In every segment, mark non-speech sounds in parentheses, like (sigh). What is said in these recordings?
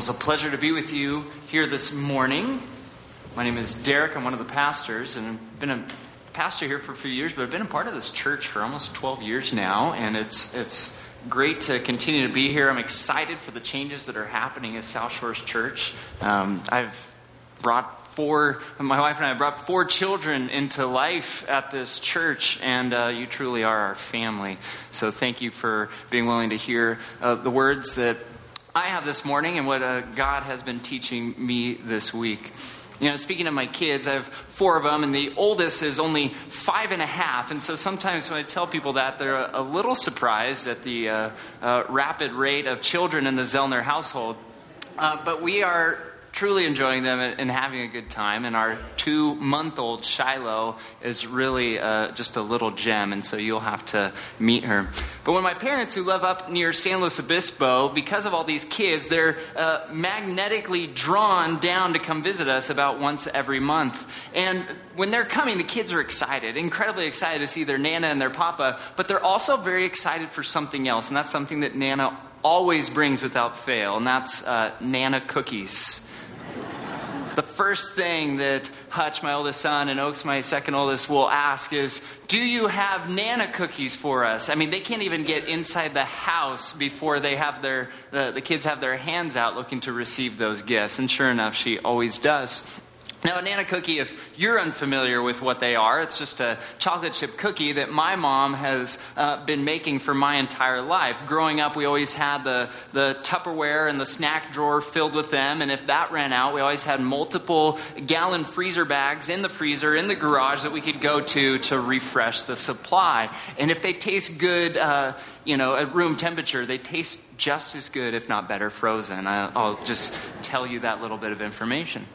Well, it's a pleasure to be with you here this morning. My name is Derek. I'm one of the pastors, and I've been a pastor here for a few years, but I've been a part of this church for almost 12 years now, and it's it's great to continue to be here. I'm excited for the changes that are happening at South Shores Church. Um, I've brought four, my wife and I brought four children into life at this church, and uh, you truly are our family. So thank you for being willing to hear uh, the words that I have this morning and what uh, God has been teaching me this week. You know, speaking of my kids, I have four of them, and the oldest is only five and a half. And so sometimes when I tell people that, they're a, a little surprised at the uh, uh, rapid rate of children in the Zellner household. Uh, but we are truly enjoying them and having a good time. And our two month old Shiloh is really uh, just a little gem, and so you'll have to meet her. But when my parents, who live up near San Luis Obispo, because of all these kids, they're uh, magnetically drawn down to come visit us about once every month. And when they're coming, the kids are excited, incredibly excited to see their Nana and their Papa, but they're also very excited for something else, and that's something that Nana always brings without fail, and that's uh, Nana cookies the first thing that Hutch, my oldest son, and Oaks, my second oldest, will ask is, Do you have Nana cookies for us? I mean, they can't even get inside the house before they have their, the, the kids have their hands out looking to receive those gifts. And sure enough, she always does. Now, a Nana cookie, if you're unfamiliar with what they are, it's just a chocolate chip cookie that my mom has uh, been making for my entire life. Growing up, we always had the, the Tupperware and the snack drawer filled with them, and if that ran out, we always had multiple gallon freezer bags in the freezer, in the garage that we could go to to refresh the supply. And if they taste good, uh, you know, at room temperature, they taste just as good, if not better, frozen. I, I'll just tell you that little bit of information.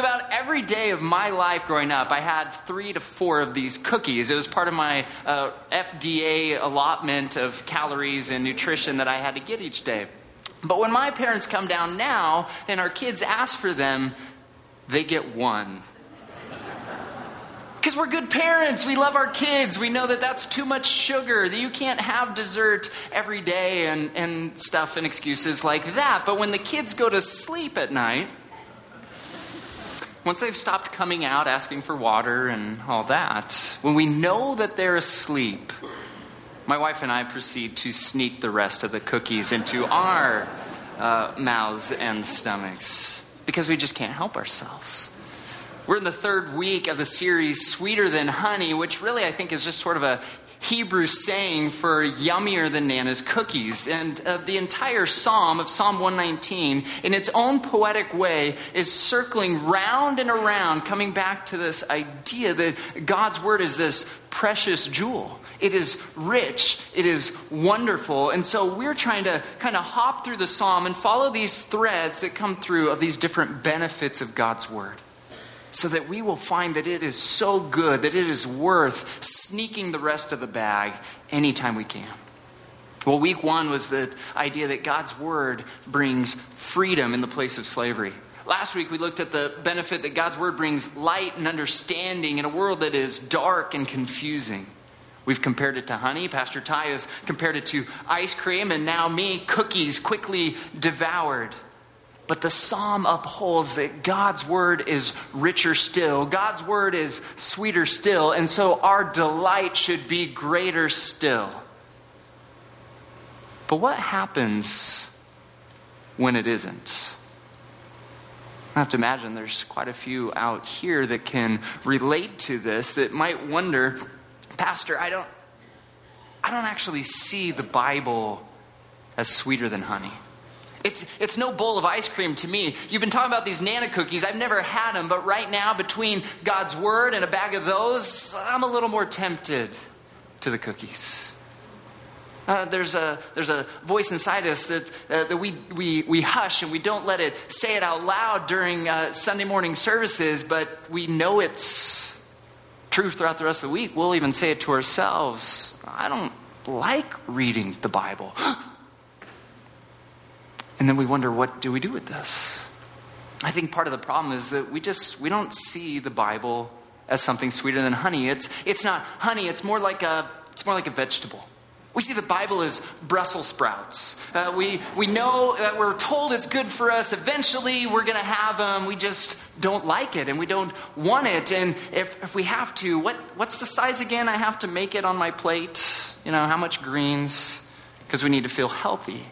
So, about every day of my life growing up, I had three to four of these cookies. It was part of my uh, FDA allotment of calories and nutrition that I had to get each day. But when my parents come down now and our kids ask for them, they get one. Because we're good parents. We love our kids. We know that that's too much sugar, that you can't have dessert every day and, and stuff and excuses like that. But when the kids go to sleep at night, once they've stopped coming out asking for water and all that, when we know that they're asleep, my wife and I proceed to sneak the rest of the cookies into our uh, mouths and stomachs because we just can't help ourselves. We're in the third week of the series Sweeter Than Honey, which really I think is just sort of a Hebrew saying for yummier than Nana's cookies. And uh, the entire psalm of Psalm 119, in its own poetic way, is circling round and around, coming back to this idea that God's word is this precious jewel. It is rich. It is wonderful. And so we're trying to kind of hop through the psalm and follow these threads that come through of these different benefits of God's word so that we will find that it is so good that it is worth sneaking the rest of the bag anytime we can. Well, week one was the idea that God's word brings freedom in the place of slavery. Last week we looked at the benefit that God's word brings light and understanding in a world that is dark and confusing. We've compared it to honey. Pastor Ty has compared it to ice cream, and now me, cookies quickly devoured. But the psalm upholds that God's word is richer still, God's word is sweeter still, and so our delight should be greater still. But what happens when it isn't? I have to imagine there's quite a few out here that can relate to this that might wonder, Pastor, I don't I don't actually see the Bible as sweeter than honey. It's, it's no bowl of ice cream to me. You've been talking about these Nana cookies. I've never had them, but right now, between God's Word and a bag of those, I'm a little more tempted to the cookies. Uh, there's, a, there's a voice inside us that, uh, that we, we, we hush and we don't let it say it out loud during uh, Sunday morning services, but we know it's true throughout the rest of the week. We'll even say it to ourselves. I don't like reading the Bible. (gasps) And then we wonder, what do we do with this? I think part of the problem is that we just we don't see the Bible as something sweeter than honey. It's it's not honey, it's more like a it's more like a vegetable. We see the Bible as Brussels sprouts. Uh, we, we know that we're told it's good for us. Eventually, we're going to have them. We just don't like it and we don't want it. And if, if we have to, what, what's the size again I have to make it on my plate? You know, how much greens? Because we need to feel healthy.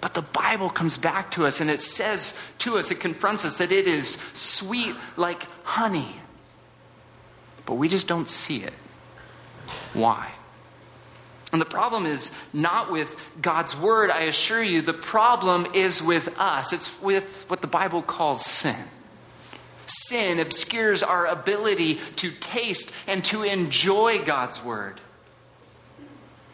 But the Bible comes back to us and it says to us, it confronts us that it is sweet like honey. But we just don't see it. Why? And the problem is not with God's word, I assure you. The problem is with us. It's with what the Bible calls sin. Sin obscures our ability to taste and to enjoy God's word.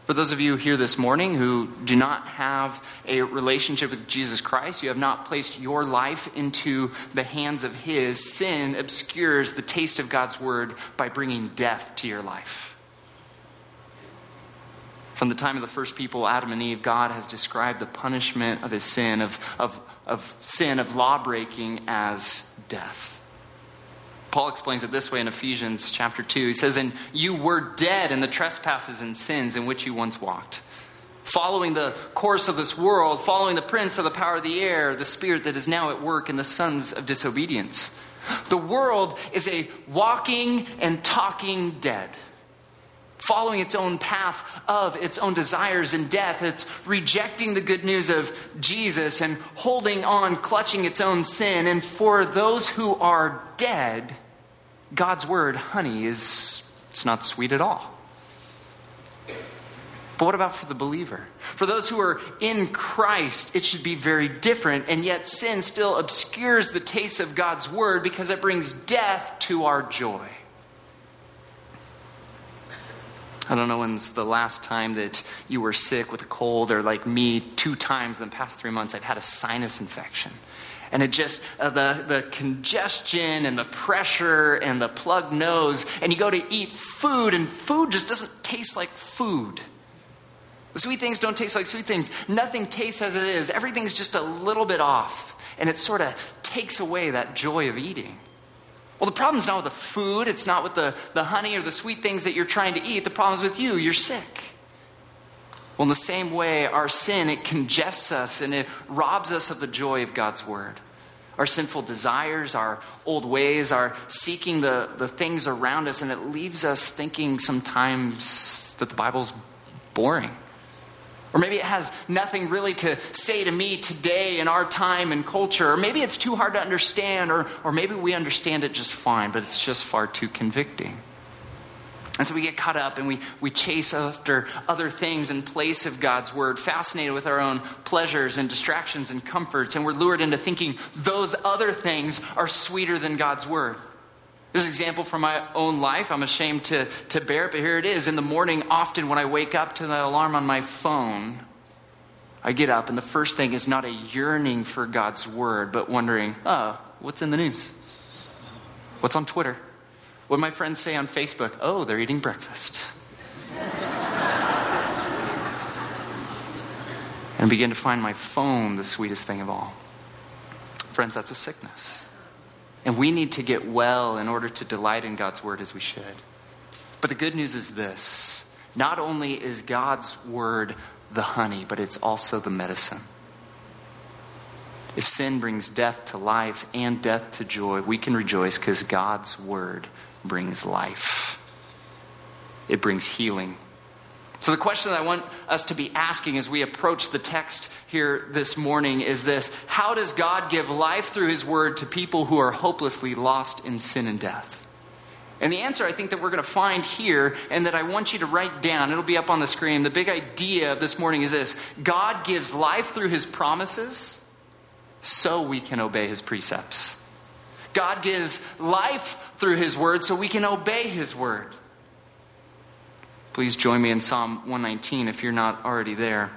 For those of you here this morning who do not have a relationship with Jesus Christ, you have not placed your life into the hands of His, sin obscures the taste of God's word by bringing death to your life. From the time of the first people, Adam and Eve, God has described the punishment of his sin, of, of, of sin, of law breaking, as death. Paul explains it this way in Ephesians chapter 2. He says, And you were dead in the trespasses and sins in which you once walked, following the course of this world, following the prince of the power of the air, the spirit that is now at work in the sons of disobedience. The world is a walking and talking dead following its own path of its own desires and death. It's rejecting the good news of Jesus and holding on, clutching its own sin. And for those who are dead, God's word, honey, is it's not sweet at all. But what about for the believer? For those who are in Christ, it should be very different, and yet sin still obscures the taste of God's word because it brings death to our joy. I don't know when's the last time that you were sick with a cold, or like me, two times in the past three months, I've had a sinus infection. And it just, uh, the, the congestion and the pressure and the plugged nose, and you go to eat food, and food just doesn't taste like food. Sweet things don't taste like sweet things. Nothing tastes as it is. Everything's just a little bit off. And it sort of takes away that joy of eating. Well, the problem's not with the food, it's not with the, the honey or the sweet things that you're trying to eat. The problem's with you. You're sick. Well, in the same way, our sin, it congests us and it robs us of the joy of God's word. Our sinful desires, our old ways, our seeking the, the things around us, and it leaves us thinking sometimes that the Bible's boring. Or maybe it has nothing really to say to me today in our time and culture. Or maybe it's too hard to understand, or, or maybe we understand it just fine, but it's just far too convicting. And so we get caught up and we, we chase after other things in place of God's word, fascinated with our own pleasures and distractions and comforts, and we're lured into thinking those other things are sweeter than God's word. There's an example from my own life. I'm ashamed to, to bear it, but here it is. In the morning, often when I wake up to the alarm on my phone, I get up, and the first thing is not a yearning for God's word, but wondering, oh, what's in the news? What's on Twitter? What my friends say on Facebook? Oh, they're eating breakfast. (laughs) and begin to find my phone the sweetest thing of all. Friends, that's a sickness. And we need to get well in order to delight in God's word as we should. But the good news is this not only is God's word the honey, but it's also the medicine. If sin brings death to life and death to joy, we can rejoice because God's word brings life. It brings healing. So, the question that I want us to be asking as we approach the text here this morning is this How does God give life through His Word to people who are hopelessly lost in sin and death? And the answer I think that we're going to find here and that I want you to write down, it'll be up on the screen. The big idea of this morning is this God gives life through His promises so we can obey His precepts. God gives life through His Word so we can obey His Word. Please join me in Psalm 119 if you're not already there.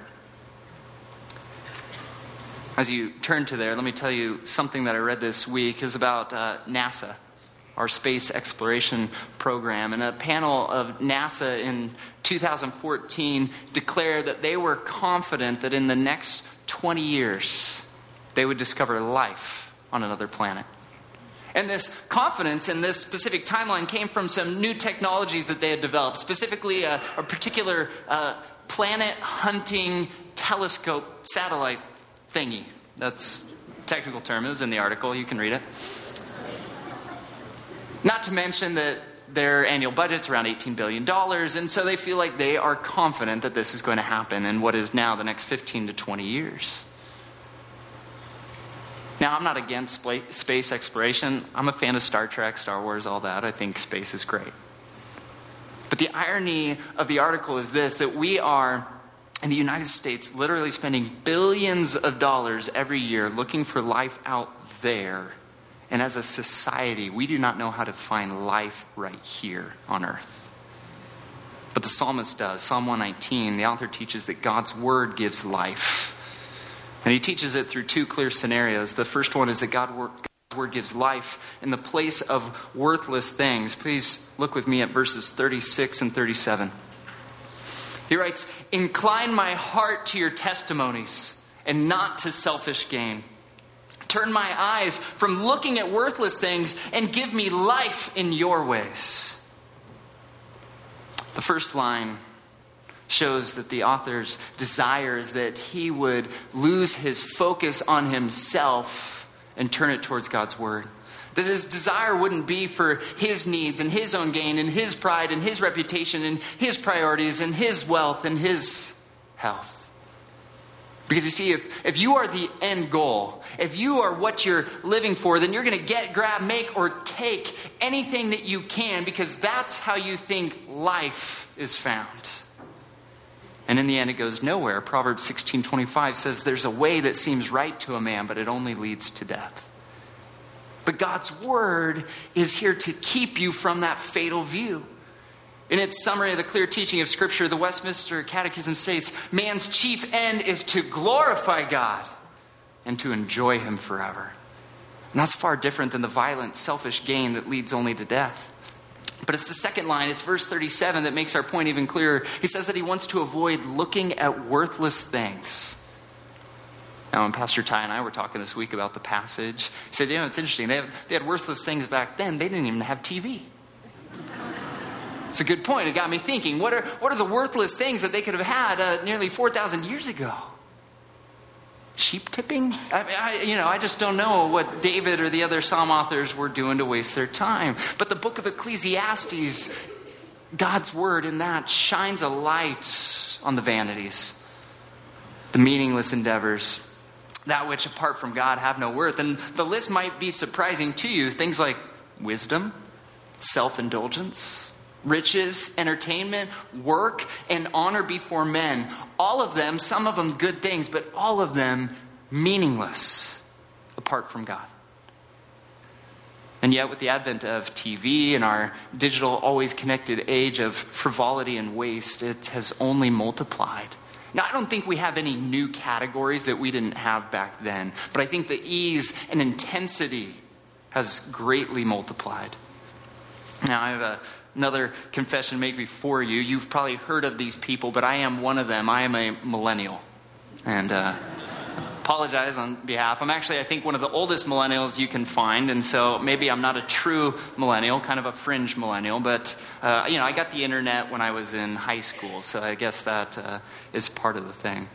As you turn to there, let me tell you something that I read this week. is about uh, NASA, our space exploration program. And a panel of NASA in 2014 declared that they were confident that in the next 20 years, they would discover life on another planet. And this confidence in this specific timeline came from some new technologies that they had developed, specifically a, a particular uh, planet hunting telescope satellite thingy. That's technical term. It was in the article. You can read it. Not to mention that their annual budget's around $18 billion, and so they feel like they are confident that this is going to happen in what is now the next 15 to 20 years. Now, I'm not against space exploration. I'm a fan of Star Trek, Star Wars, all that. I think space is great. But the irony of the article is this that we are, in the United States, literally spending billions of dollars every year looking for life out there and as a society, we do not know how to find life right here on earth. But the psalmist does. Psalm 119, the author teaches that God's word gives life. And he teaches it through two clear scenarios. The first one is that God God's word gives life in the place of worthless things. Please look with me at verses 36 and 37. He writes, Incline my heart to your testimonies and not to selfish gain. Turn my eyes from looking at worthless things and give me life in your ways. The first line shows that the author's desire is that he would lose his focus on himself and turn it towards God's word. That his desire wouldn't be for his needs and his own gain and his pride and his reputation and his priorities and his wealth and his health. Because you see, if, if you are the end goal, if you are what you're living for, then you're going to get, grab, make, or take anything that you can because that's how you think life is found. And in the end, it goes nowhere. Proverbs 16:25 says, "There's a way that seems right to a man, but it only leads to death." But God's word is here to keep you from that fatal view. In its summary of the clear teaching of Scripture, the Westminster Catechism states man's chief end is to glorify God and to enjoy Him forever. And that's far different than the violent, selfish gain that leads only to death. But it's the second line, it's verse 37 that makes our point even clearer. He says that he wants to avoid looking at worthless things. Now, when Pastor Ty and I were talking this week about the passage, he said, You know, it's interesting. They, have, they had worthless things back then, they didn't even have TV. It's a good point. It got me thinking. What are, what are the worthless things that they could have had uh, nearly 4,000 years ago? Sheep tipping? I, I, you know, I just don't know what David or the other psalm authors were doing to waste their time. But the book of Ecclesiastes, God's word in that shines a light on the vanities, the meaningless endeavors, that which apart from God have no worth. And the list might be surprising to you. Things like wisdom, self indulgence, riches, entertainment, work, and honor before men. All of them, some of them good things, but all of them meaningless apart from God. And yet, with the advent of TV and our digital, always connected age of frivolity and waste, it has only multiplied. Now, I don't think we have any new categories that we didn't have back then, but I think the ease and intensity has greatly multiplied. Now, I have a another confession to make before you. You've probably heard of these people, but I am one of them. I am a millennial. And uh, apologize on behalf. I'm actually, I think, one of the oldest millennials you can find, and so maybe I'm not a true millennial, kind of a fringe millennial, but, uh, you know, I got the internet when I was in high school, so I guess that uh, is part of the thing.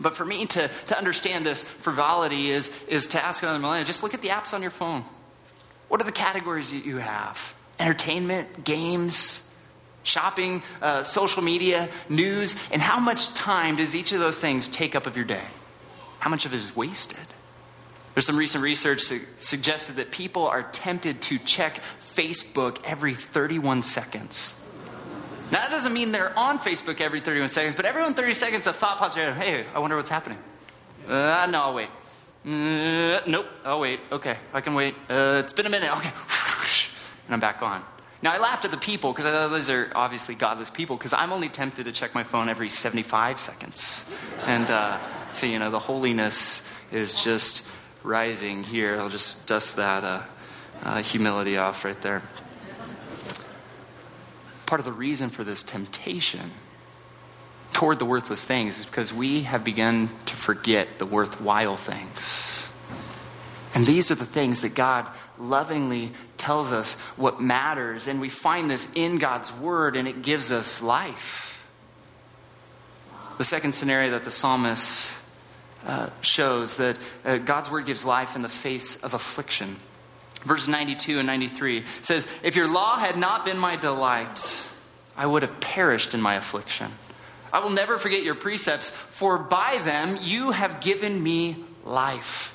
But for me to, to understand this frivolity is, is to ask another millennial, just look at the apps on your phone. What are the categories that you have? Entertainment, games, shopping, uh, social media, news, and how much time does each of those things take up of your day? How much of it is wasted? There's some recent research that suggested that people are tempted to check Facebook every 31 seconds. Now, that doesn't mean they're on Facebook every 31 seconds, but every 30 seconds a thought pops in. Hey, I wonder what's happening. Uh, no, I'll wait. Uh, nope, I'll wait. Okay, I can wait. Uh, it's been a minute. Okay (laughs) and I'm back on. Now, I laughed at the people because I thought those are obviously godless people because I'm only tempted to check my phone every 75 seconds. And uh, so, you know, the holiness is just rising here. I'll just dust that uh, uh, humility off right there. Part of the reason for this temptation toward the worthless things is because we have begun to forget the worthwhile things. And these are the things that God lovingly tells us what matters. And we find this in God's Word, and it gives us life. The second scenario that the psalmist uh, shows that uh, God's word gives life in the face of affliction. Verse 92 and 93 says, If your law had not been my delight, I would have perished in my affliction. I will never forget your precepts, for by them you have given me life.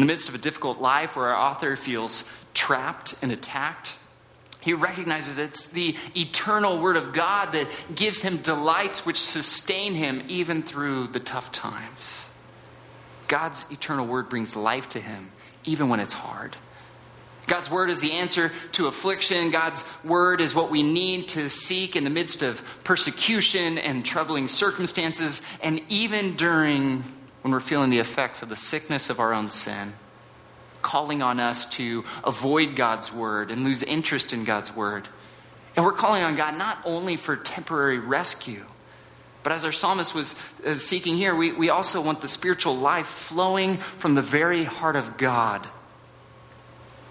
In the midst of a difficult life where our author feels trapped and attacked, he recognizes it's the eternal Word of God that gives him delights which sustain him even through the tough times. God's eternal Word brings life to him even when it's hard. God's Word is the answer to affliction. God's Word is what we need to seek in the midst of persecution and troubling circumstances, and even during when we're feeling the effects of the sickness of our own sin calling on us to avoid God's word and lose interest in God's word. And we're calling on God not only for temporary rescue, but as our psalmist was uh, seeking here, we, we also want the spiritual life flowing from the very heart of God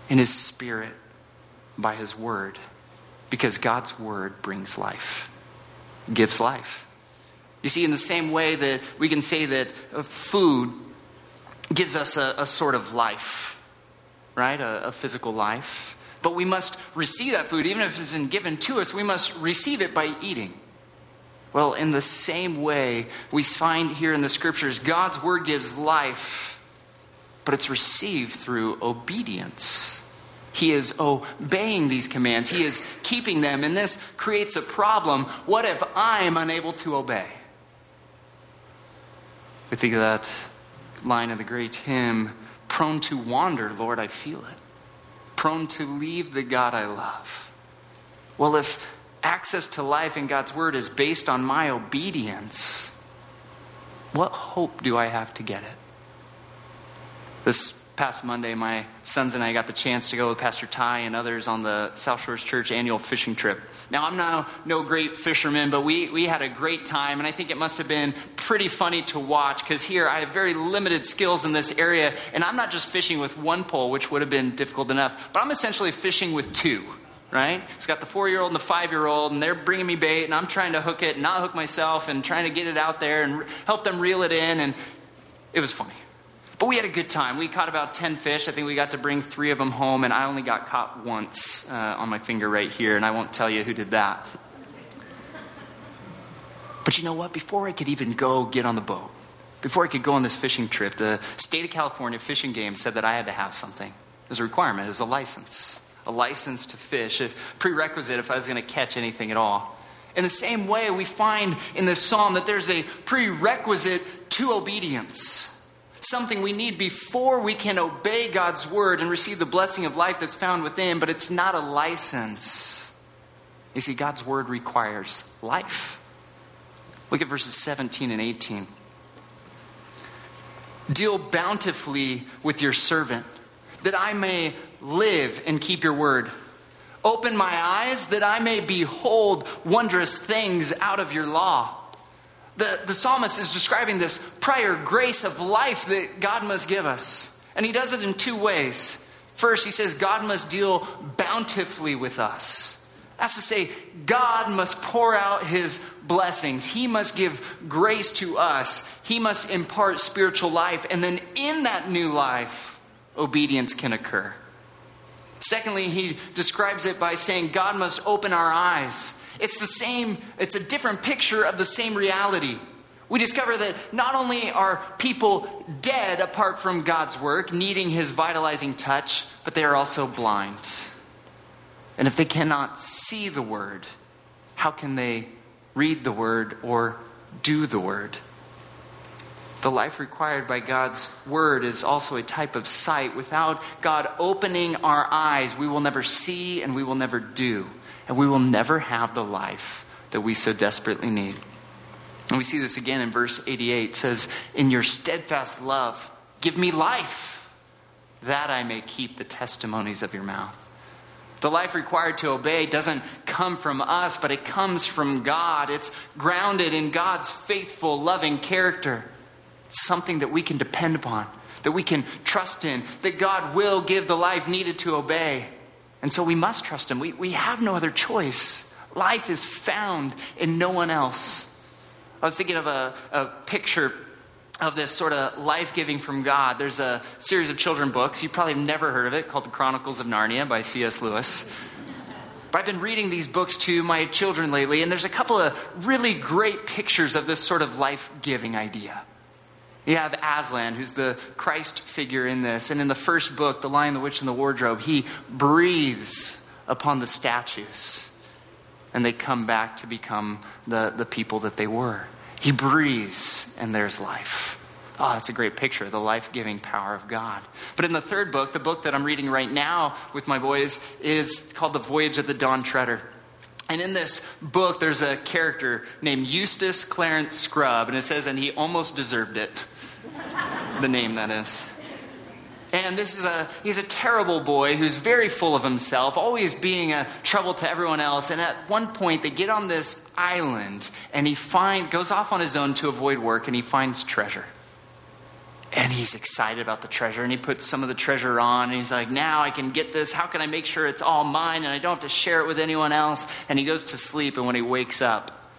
in His Spirit by His Word. Because God's Word brings life, gives life. You see, in the same way that we can say that uh, food gives us a, a sort of life right? A, a physical life. But we must receive that food, even if it's been given to us, we must receive it by eating. Well, in the same way, we find here in the scriptures, God's word gives life, but it's received through obedience. He is obeying these commands, He is keeping them, and this creates a problem. What if I am unable to obey? We think of that line of the great hymn Prone to wander, Lord, I feel it. Prone to leave the God I love. Well, if access to life in God's Word is based on my obedience, what hope do I have to get it? This past Monday, my sons and I got the chance to go with Pastor Ty and others on the South Shores Church annual fishing trip. Now, I'm not no great fisherman, but we, we had a great time, and I think it must have been pretty funny to watch because here I have very limited skills in this area, and I'm not just fishing with one pole, which would have been difficult enough, but I'm essentially fishing with two right? It's got the four year old and the five year old, and they're bringing me bait, and I'm trying to hook it, and not hook myself, and trying to get it out there and help them reel it in, and it was funny. But we had a good time. We caught about 10 fish. I think we got to bring three of them home, and I only got caught once uh, on my finger right here, and I won't tell you who did that. But you know what? Before I could even go get on the boat, before I could go on this fishing trip, the state of California Fish and Game said that I had to have something. It was a requirement, it was a license. A license to fish, a prerequisite if I was going to catch anything at all. In the same way, we find in this psalm that there's a prerequisite to obedience something we need before we can obey God's word and receive the blessing of life that's found within, but it's not a license. You see, God's word requires life. Look at verses 17 and 18. Deal bountifully with your servant, that I may live and keep your word. Open my eyes that I may behold wondrous things out of your law. The, the psalmist is describing this prior grace of life that God must give us. And he does it in two ways. First, he says God must deal bountifully with us. That's to say, God must pour out his blessings. He must give grace to us. He must impart spiritual life. And then in that new life, obedience can occur. Secondly, he describes it by saying God must open our eyes it's the same, it's a different picture of the same reality. We discover that not only are people dead apart from God's work, needing his vitalizing touch, but they are also blind. And if they cannot see the word, how can they read the word or do the word? The life required by God's word is also a type of sight. Without God opening our eyes, we will never see and we will never do and we will never have the life that we so desperately need. And we see this again in verse 88. It says, In your steadfast love, give me life, that I may keep the testimonies of your mouth. The life required to obey doesn't come from us, but it comes from God. It's grounded in God's faithful, loving character. It's something that we can depend upon, that we can trust in, that God will give the life needed to obey. And so we must trust Him. We, we have no other choice. Life is found in no one else. I was thinking of a, a picture of this sort of life giving from God. There's a series of children books. You probably have never heard of it called The Chronicles of Narnia by C.S. Lewis. But I've been reading these books to my children lately, and there's a couple of really great pictures of this sort of life giving idea. You have Aslan, who's the Christ figure in this. And in the first book, The Lion, the Witch, and the Wardrobe, he breathes upon the statues, and they come back to become the, the people that they were. He breathes, and there's life. Oh, that's a great picture, the life giving power of God. But in the third book, the book that I'm reading right now with my boys, is called The Voyage of the Dawn Treader. And in this book, there's a character named Eustace Clarence Scrubb, and it says, and he almost deserved it. (laughs) the name, that is. And this is a he's a terrible boy who's very full of himself, always being a trouble to everyone else. And at one point they get on this island and he find goes off on his own to avoid work and he finds treasure. And he's excited about the treasure and he puts some of the treasure on and he's like, "Now I can get this. How can I make sure it's all mine and I don't have to share it with anyone else?" And he goes to sleep and when he wakes up,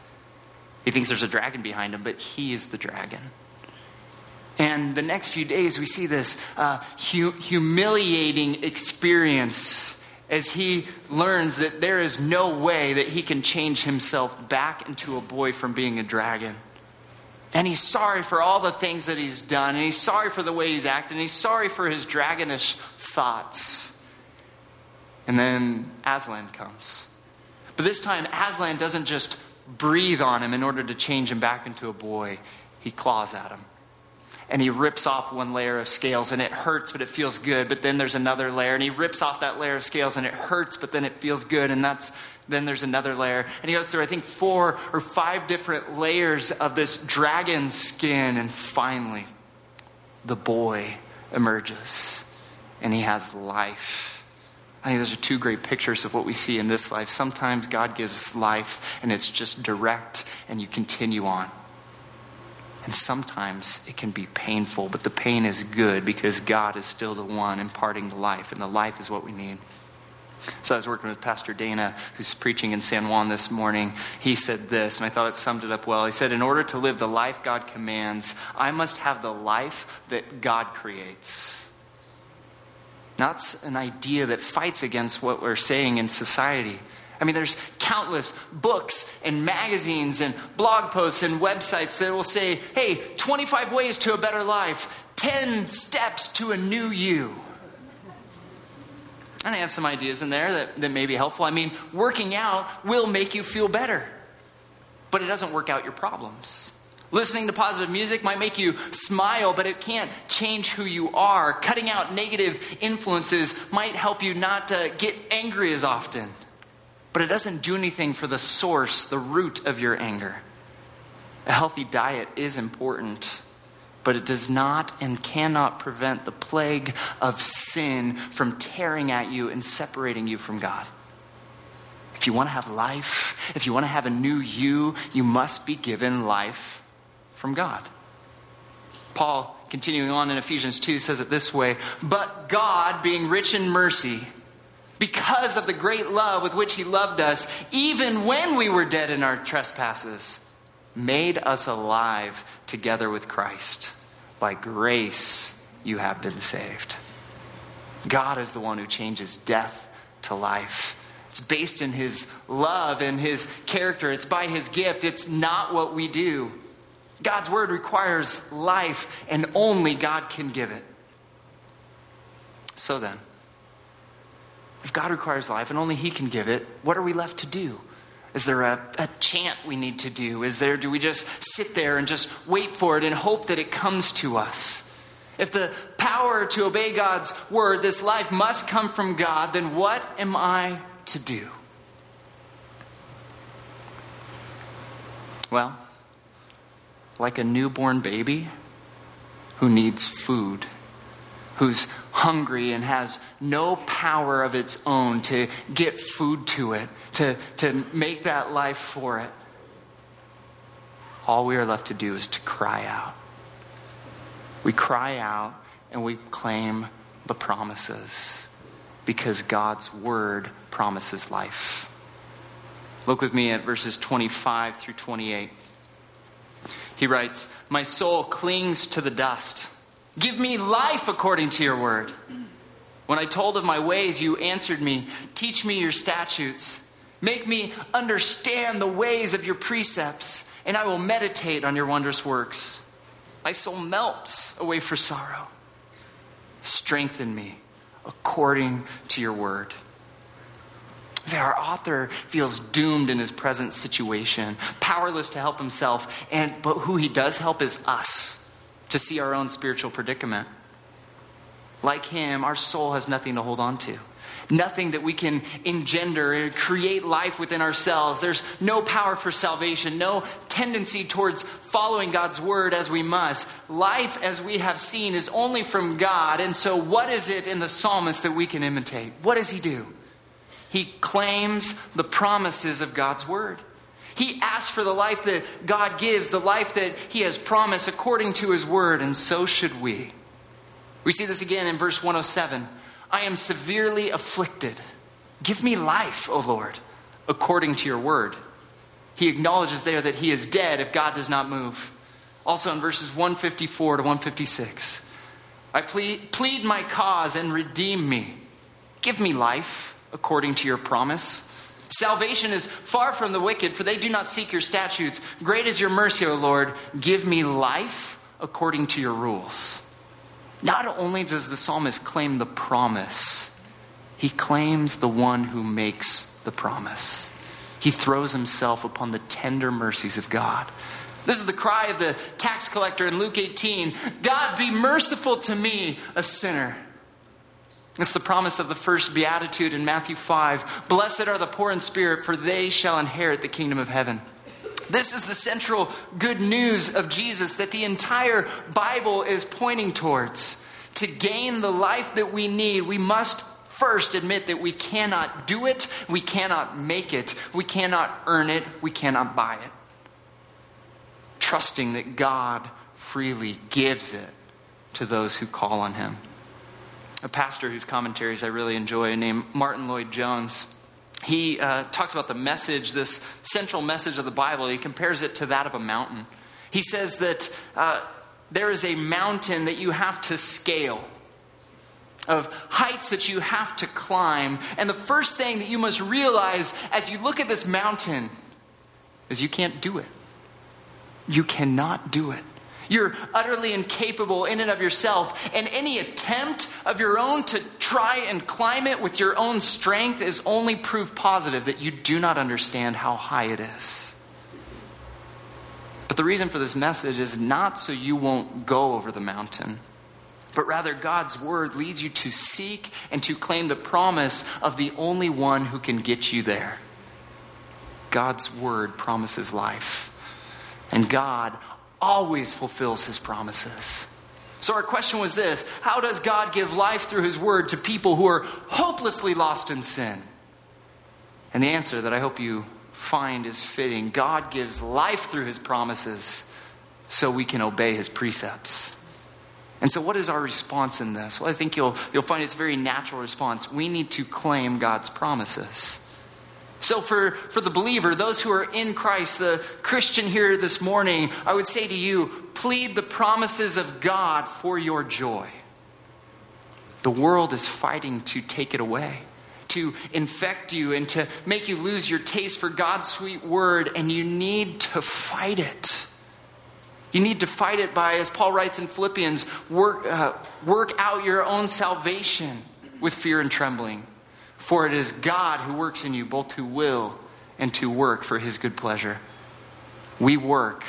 he thinks there's a dragon behind him, but he is the dragon. And the next few days, we see this uh, hu- humiliating experience as he learns that there is no way that he can change himself back into a boy from being a dragon. And he's sorry for all the things that he's done, and he's sorry for the way he's acted, and he's sorry for his dragonish thoughts. And then Aslan comes. But this time, Aslan doesn't just breathe on him in order to change him back into a boy, he claws at him and he rips off one layer of scales and it hurts, but it feels good. But then there's another layer and he rips off that layer of scales and it hurts, but then it feels good. And that's then there's another layer. And he goes through, I think, four or five different layers of this dragon skin. And finally, the boy emerges and he has life. I think those are two great pictures of what we see in this life. Sometimes God gives life and it's just direct and you continue on. And sometimes it can be painful, but the pain is good because God is still the one imparting the life, and the life is what we need. So I was working with Pastor Dana, who's preaching in San Juan this morning. He said this, and I thought it summed it up well. He said, In order to live the life God commands, I must have the life that God creates. Now, that's an idea that fights against what we're saying in society. I mean, there's countless books and magazines and blog posts and websites that will say, hey, 25 ways to a better life, 10 steps to a new you. And they have some ideas in there that, that may be helpful. I mean, working out will make you feel better, but it doesn't work out your problems. Listening to positive music might make you smile, but it can't change who you are. Cutting out negative influences might help you not to get angry as often. But it doesn't do anything for the source, the root of your anger. A healthy diet is important, but it does not and cannot prevent the plague of sin from tearing at you and separating you from God. If you want to have life, if you want to have a new you, you must be given life from God. Paul, continuing on in Ephesians 2, says it this way But God, being rich in mercy, because of the great love with which he loved us, even when we were dead in our trespasses, made us alive together with Christ. By grace, you have been saved. God is the one who changes death to life. It's based in his love and his character. It's by his gift. It's not what we do. God's word requires life, and only God can give it. So then, if God requires life and only He can give it, what are we left to do? Is there a, a chant we need to do? Is there, do we just sit there and just wait for it and hope that it comes to us? If the power to obey God's word, this life must come from God, then what am I to do? Well, like a newborn baby who needs food who's hungry and has no power of its own to get food to it, to, to make that life for it. All we are left to do is to cry out. We cry out and we claim the promises because God's word promises life. Look with me at verses 25 through 28. He writes, My soul clings to the dust. Give me life according to your word. When I told of my ways, you answered me. Teach me your statutes. Make me understand the ways of your precepts, and I will meditate on your wondrous works. My soul melts away for sorrow. Strengthen me according to your word. Our author feels doomed in his present situation, powerless to help himself, and but who he does help is us to see our own spiritual predicament. Like him, our soul has nothing to hold on to. Nothing that we can engender and create life within ourselves. There's no power for salvation, no tendency towards following God's word as we must. Life, as we have seen, is only from God. And so, what is it in the psalmist that we can imitate? What does he do? He claims the promises of God's word. He asks for the life that God gives, the life that He has promised according to His word, and so should we. We see this again in verse 107. I am severely afflicted. Give me life, O Lord, according to your word. He acknowledges there that he is dead if God does not move. Also in verses 154 to 156. I plead, plead my cause and redeem me. Give me life according to your promise. Salvation is far from the wicked, for they do not seek your statutes. Great is your mercy, O Lord. Give me life according to your rules. Not only does the psalmist claim the promise, he claims the one who makes the promise. He throws himself upon the tender mercies of God. This is the cry of the tax collector in Luke 18 God, be merciful to me, a sinner. It's the promise of the first beatitude in Matthew 5 Blessed are the poor in spirit, for they shall inherit the kingdom of heaven. This is the central good news of Jesus that the entire Bible is pointing towards. To gain the life that we need, we must first admit that we cannot do it, we cannot make it, we cannot earn it, we cannot buy it. Trusting that God freely gives it to those who call on Him a pastor whose commentaries I really enjoy named Martyn Lloyd-Jones. He uh, talks about the message, this central message of the Bible. He compares it to that of a mountain. He says that uh, there is a mountain that you have to scale, of heights that you have to climb. And the first thing that you must realize as you look at this mountain is you can't do it. You cannot do it. You're utterly incapable in and of yourself. And any attempt of your own to try and climb it with your own strength is only proof positive that you do not understand how high it is. But the reason for this message is not so you won't go over the mountain, but rather God's word leads you to seek and to claim the promise of the only one who can get you there. God's word promises life. And God always fulfills his promises. So, our question was this How does God give life through his word to people who are hopelessly lost in sin? And the answer that I hope you find is fitting God gives life through his promises so we can obey his precepts. And so, what is our response in this? Well, I think you'll, you'll find it's a very natural response. We need to claim God's promises. So, for, for the believer, those who are in Christ, the Christian here this morning, I would say to you, plead the promises of God for your joy. The world is fighting to take it away, to infect you, and to make you lose your taste for God's sweet word, and you need to fight it. You need to fight it by, as Paul writes in Philippians, work, uh, work out your own salvation with fear and trembling. For it is God who works in you both to will and to work for his good pleasure. We work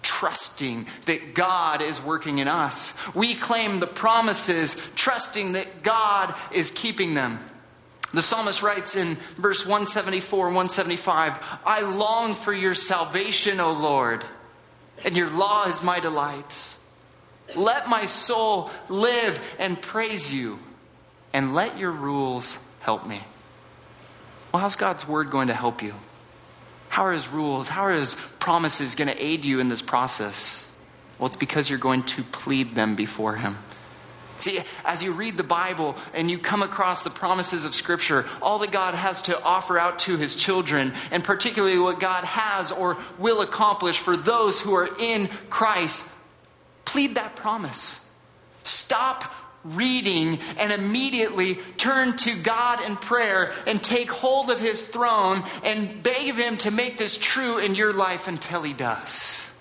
trusting that God is working in us. We claim the promises, trusting that God is keeping them. The psalmist writes in verse 174 and 175 I long for your salvation, O Lord, and your law is my delight. Let my soul live and praise you, and let your rules help me. Well, how's God's word going to help you? How are his rules, how are his promises going to aid you in this process? Well, it's because you're going to plead them before him. See, as you read the Bible and you come across the promises of Scripture, all that God has to offer out to His children, and particularly what God has or will accomplish for those who are in Christ, plead that promise. Stop reading and immediately turn to God in prayer and take hold of His throne and beg of Him to make this true in your life until He does.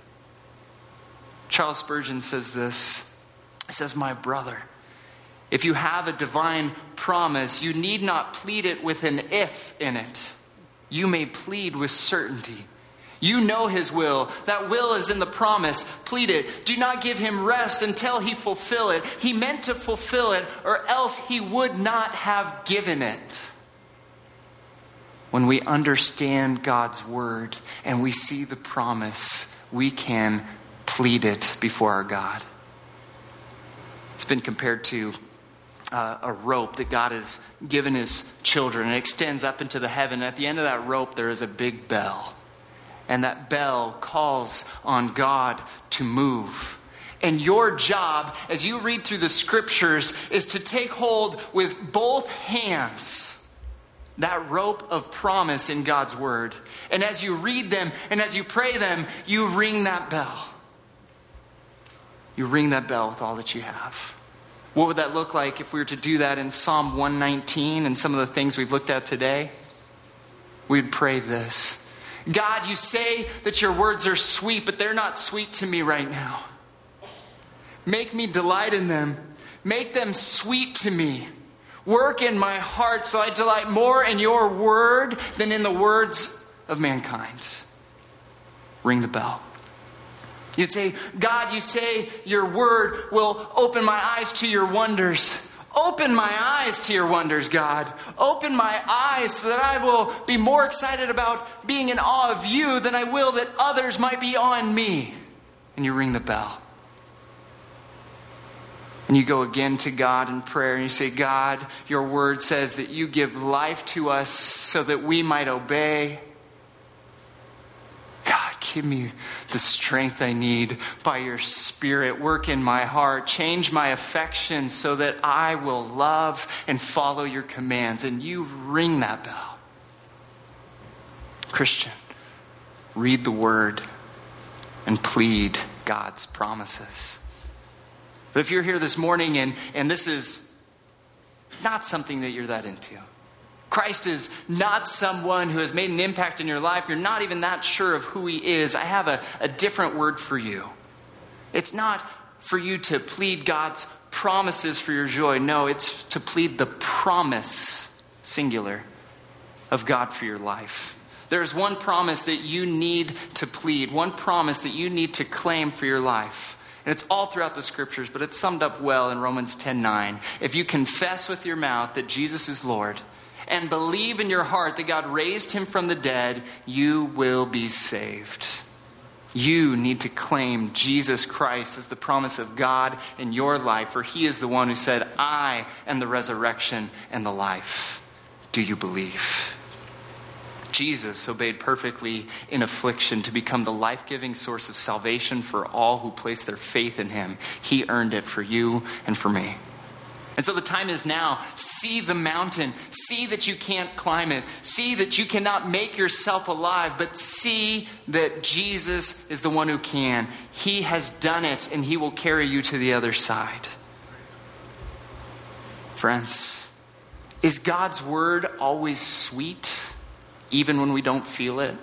Charles Spurgeon says this. He says, My brother, if you have a divine promise, you need not plead it with an if in it. You may plead with certainty. You know his will. That will is in the promise. Plead it. Do not give him rest until he fulfill it. He meant to fulfill it, or else he would not have given it. When we understand God's word and we see the promise, we can plead it before our God. It's been compared to uh, a rope that God has given his children. It extends up into the heaven. At the end of that rope, there is a big bell. And that bell calls on God to move. And your job, as you read through the scriptures, is to take hold with both hands that rope of promise in God's word. And as you read them and as you pray them, you ring that bell. You ring that bell with all that you have. What would that look like if we were to do that in Psalm 119 and some of the things we've looked at today? We'd pray this God, you say that your words are sweet, but they're not sweet to me right now. Make me delight in them, make them sweet to me. Work in my heart so I delight more in your word than in the words of mankind. Ring the bell. You'd say, God, you say your word will open my eyes to your wonders. Open my eyes to your wonders, God. Open my eyes so that I will be more excited about being in awe of you than I will that others might be on me. And you ring the bell. And you go again to God in prayer and you say, God, your word says that you give life to us so that we might obey. Give me the strength I need by your Spirit. Work in my heart. Change my affection so that I will love and follow your commands. And you ring that bell. Christian, read the word and plead God's promises. But if you're here this morning and, and this is not something that you're that into, Christ is not someone who has made an impact in your life. You're not even that sure of who he is. I have a, a different word for you. It's not for you to plead God's promises for your joy. No, it's to plead the promise, singular, of God for your life. There's one promise that you need to plead, one promise that you need to claim for your life. And it's all throughout the scriptures, but it's summed up well in Romans 10:9. If you confess with your mouth that Jesus is Lord, and believe in your heart that God raised him from the dead, you will be saved. You need to claim Jesus Christ as the promise of God in your life, for he is the one who said, I am the resurrection and the life. Do you believe? Jesus obeyed perfectly in affliction to become the life giving source of salvation for all who place their faith in him. He earned it for you and for me. And so the time is now. See the mountain. See that you can't climb it. See that you cannot make yourself alive, but see that Jesus is the one who can. He has done it, and He will carry you to the other side. Friends, is God's word always sweet, even when we don't feel it?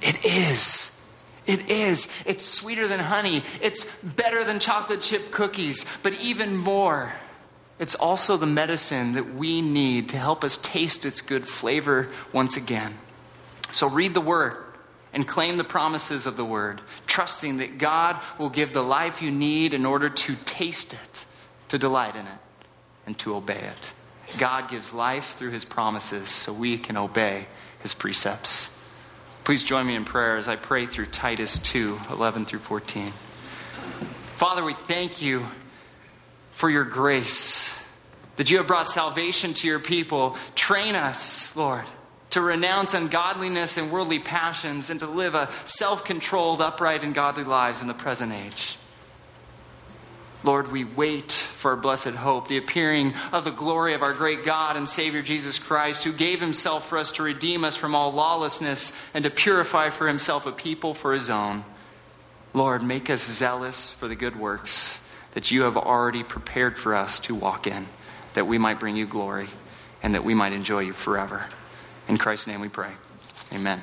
It is. It is. It's sweeter than honey. It's better than chocolate chip cookies, but even more. It's also the medicine that we need to help us taste its good flavor once again. So read the word and claim the promises of the word, trusting that God will give the life you need in order to taste it, to delight in it, and to obey it. God gives life through his promises so we can obey his precepts. Please join me in prayer as I pray through Titus 2 11 through 14. Father, we thank you for your grace, that you have brought salvation to your people. Train us, Lord, to renounce ungodliness and worldly passions and to live a self controlled, upright, and godly lives in the present age. Lord, we wait for our blessed hope, the appearing of the glory of our great God and Savior Jesus Christ, who gave himself for us to redeem us from all lawlessness and to purify for himself a people for his own. Lord, make us zealous for the good works that you have already prepared for us to walk in, that we might bring you glory and that we might enjoy you forever. In Christ's name we pray. Amen.